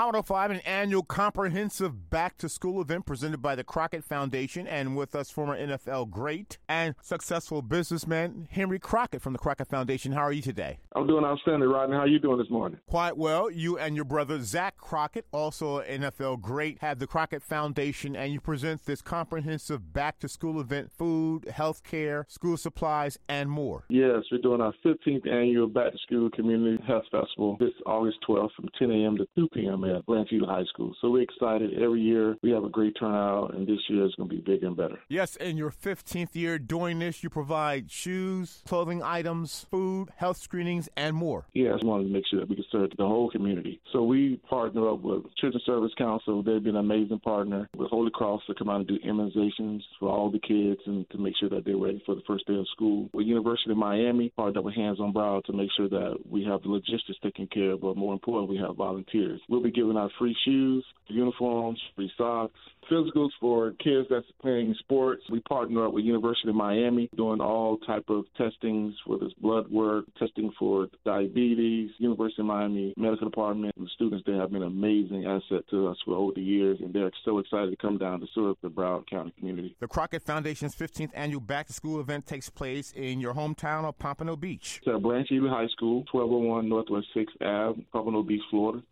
Hot 05, an annual comprehensive back to school event presented by the Crockett Foundation, and with us, former NFL great and successful businessman Henri Crockett from the Crockett Foundation. How are you today? I'm doing outstanding, Rodney. How are you doing this morning? Quite well. You and your brother Zack Crockett, also an NFL great, have the Crockett Foundation, and you present this comprehensive back to school event: food, health care, school supplies, and more. Yes, we're doing our 15th annual Back to School Community Health Festival this August 12th from 10 a.m. to 2 p.m at Blanche Ely High School. So we're excited. Every year we have a great turnout, and this year is going to be bigger and better. Yes, in your 15th year doing this, you provide shoes, clothing items, food, health screenings, and more. Yes, we want to make sure that we can serve the whole community. So we partner up with Children's Service Council. They've been an amazing partner with Holy Cross to come out and do immunizations for all the kids and to make sure that they're ready for the first day of school. With University of Miami, partnered up with Hands on Broward to make sure that we have the logistics taken care of, but more important, we have volunteers. We'll be giving out free shoes, uniforms, free socks, physicals for kids that's playing sports. We partner up with University of Miami, doing all type of testings for this blood work, testing for diabetes. University of Miami Medical Department, the students there have been an amazing asset to us for over the years, and they're so excited to come down to serve the Broward County community. The Crockett Foundation's 15th annual Back to School event takes place in your hometown of Pompano Beach. It's at Blanche Ely High School, 1201 Northwest 6th Ave, Pompano Beach, Florida,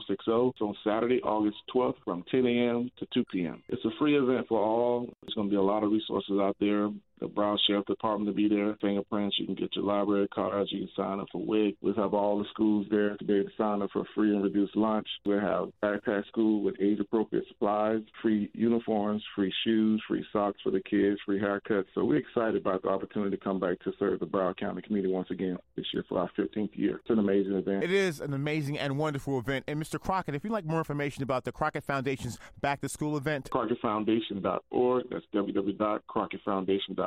33060. It's on Saturday, August 12th from 10 a.m. to 2 p.m. It's a free event for all. There's going to be a lot of resources out there the Broward Sheriff Department to be there. Fingerprints, you can get your library cards, you can sign up for WIC. We'll have all the schools there to be able to sign up for free and reduced lunch. We'll have backpack school with age appropriate supplies, free uniforms, free shoes, free socks for the kids, free haircuts. So we're excited about the opportunity to come back to serve the Broward County community once again this year for our 15th year. It's an amazing event. It is an amazing and wonderful event. And Mr. Crockett, if you'd like more information about the Crockett Foundation's Back to School event, CrockettFoundation.org. That's www.crockettfoundation.org.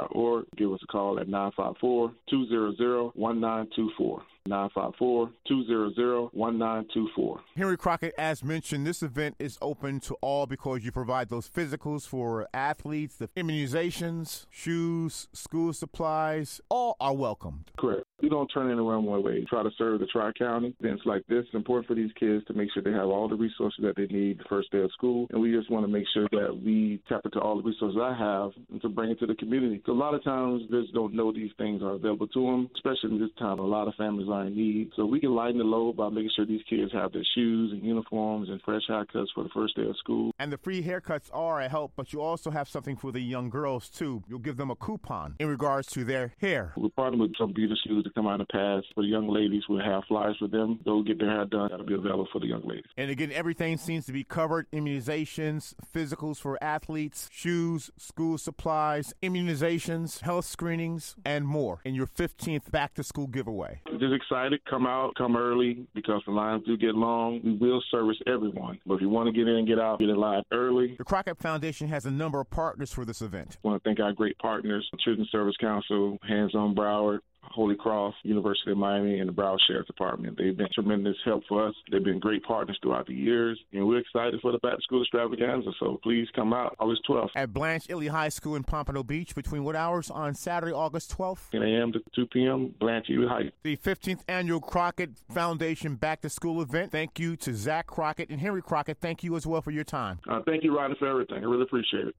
Give us a call at 954 200 1924. 954-200-1924. Henri Crockett, as mentioned, this event is open to all because you provide those physicals for athletes, the immunizations, shoes, school supplies, all are welcomed. Correct. We don't turn anyone one way. Try to serve the Tri County. Events like this, it's important for these kids to make sure they have all the resources that they need the first day of school. And we just want to make sure that we tap into all the resources I have and to bring it to the community. A lot of times, kids don't know these things are available to them, especially in this time. A lot of families are in need. So we can lighten the load by making sure these kids have their shoes and uniforms and fresh haircuts for the first day of school. And the free haircuts are a help, but you also have something for the young girls, too. You'll give them a coupon in regards to their hair. We're partnering with some beauty shoes come out and pass for the young ladies. We'll have flyers for them. They'll get their hair done. That'll be available for the young ladies. And again, everything seems to be covered immunizations, physicals for athletes, shoes, school supplies, immunizations, health screenings, and more in your 15th back to school giveaway. Just excited. Come out, come early because the lines do get long. We will service everyone. But if you want to get in and get out, get in line early. The Crockett Foundation has a number of partners for this event. I want to thank our great partners, Children's Service Council, Hands on Broward, Holy Cross, University of Miami, and the Broward Sheriff's Department. They've been tremendous help for us. They've been great partners throughout the years, and we're excited for the back to school extravaganza. So please come out August 12th at Blanche Ely High School in Pompano Beach between what hours on Saturday, August 12th? 10 a.m. to 2 p.m. Blanche Ely High. The 15th annual Crockett Foundation Back to School event. Thank you to Zack Crockett and Henri Crockett. Thank you as well for your time. Uh, thank you, Ryan, for everything. I really appreciate it.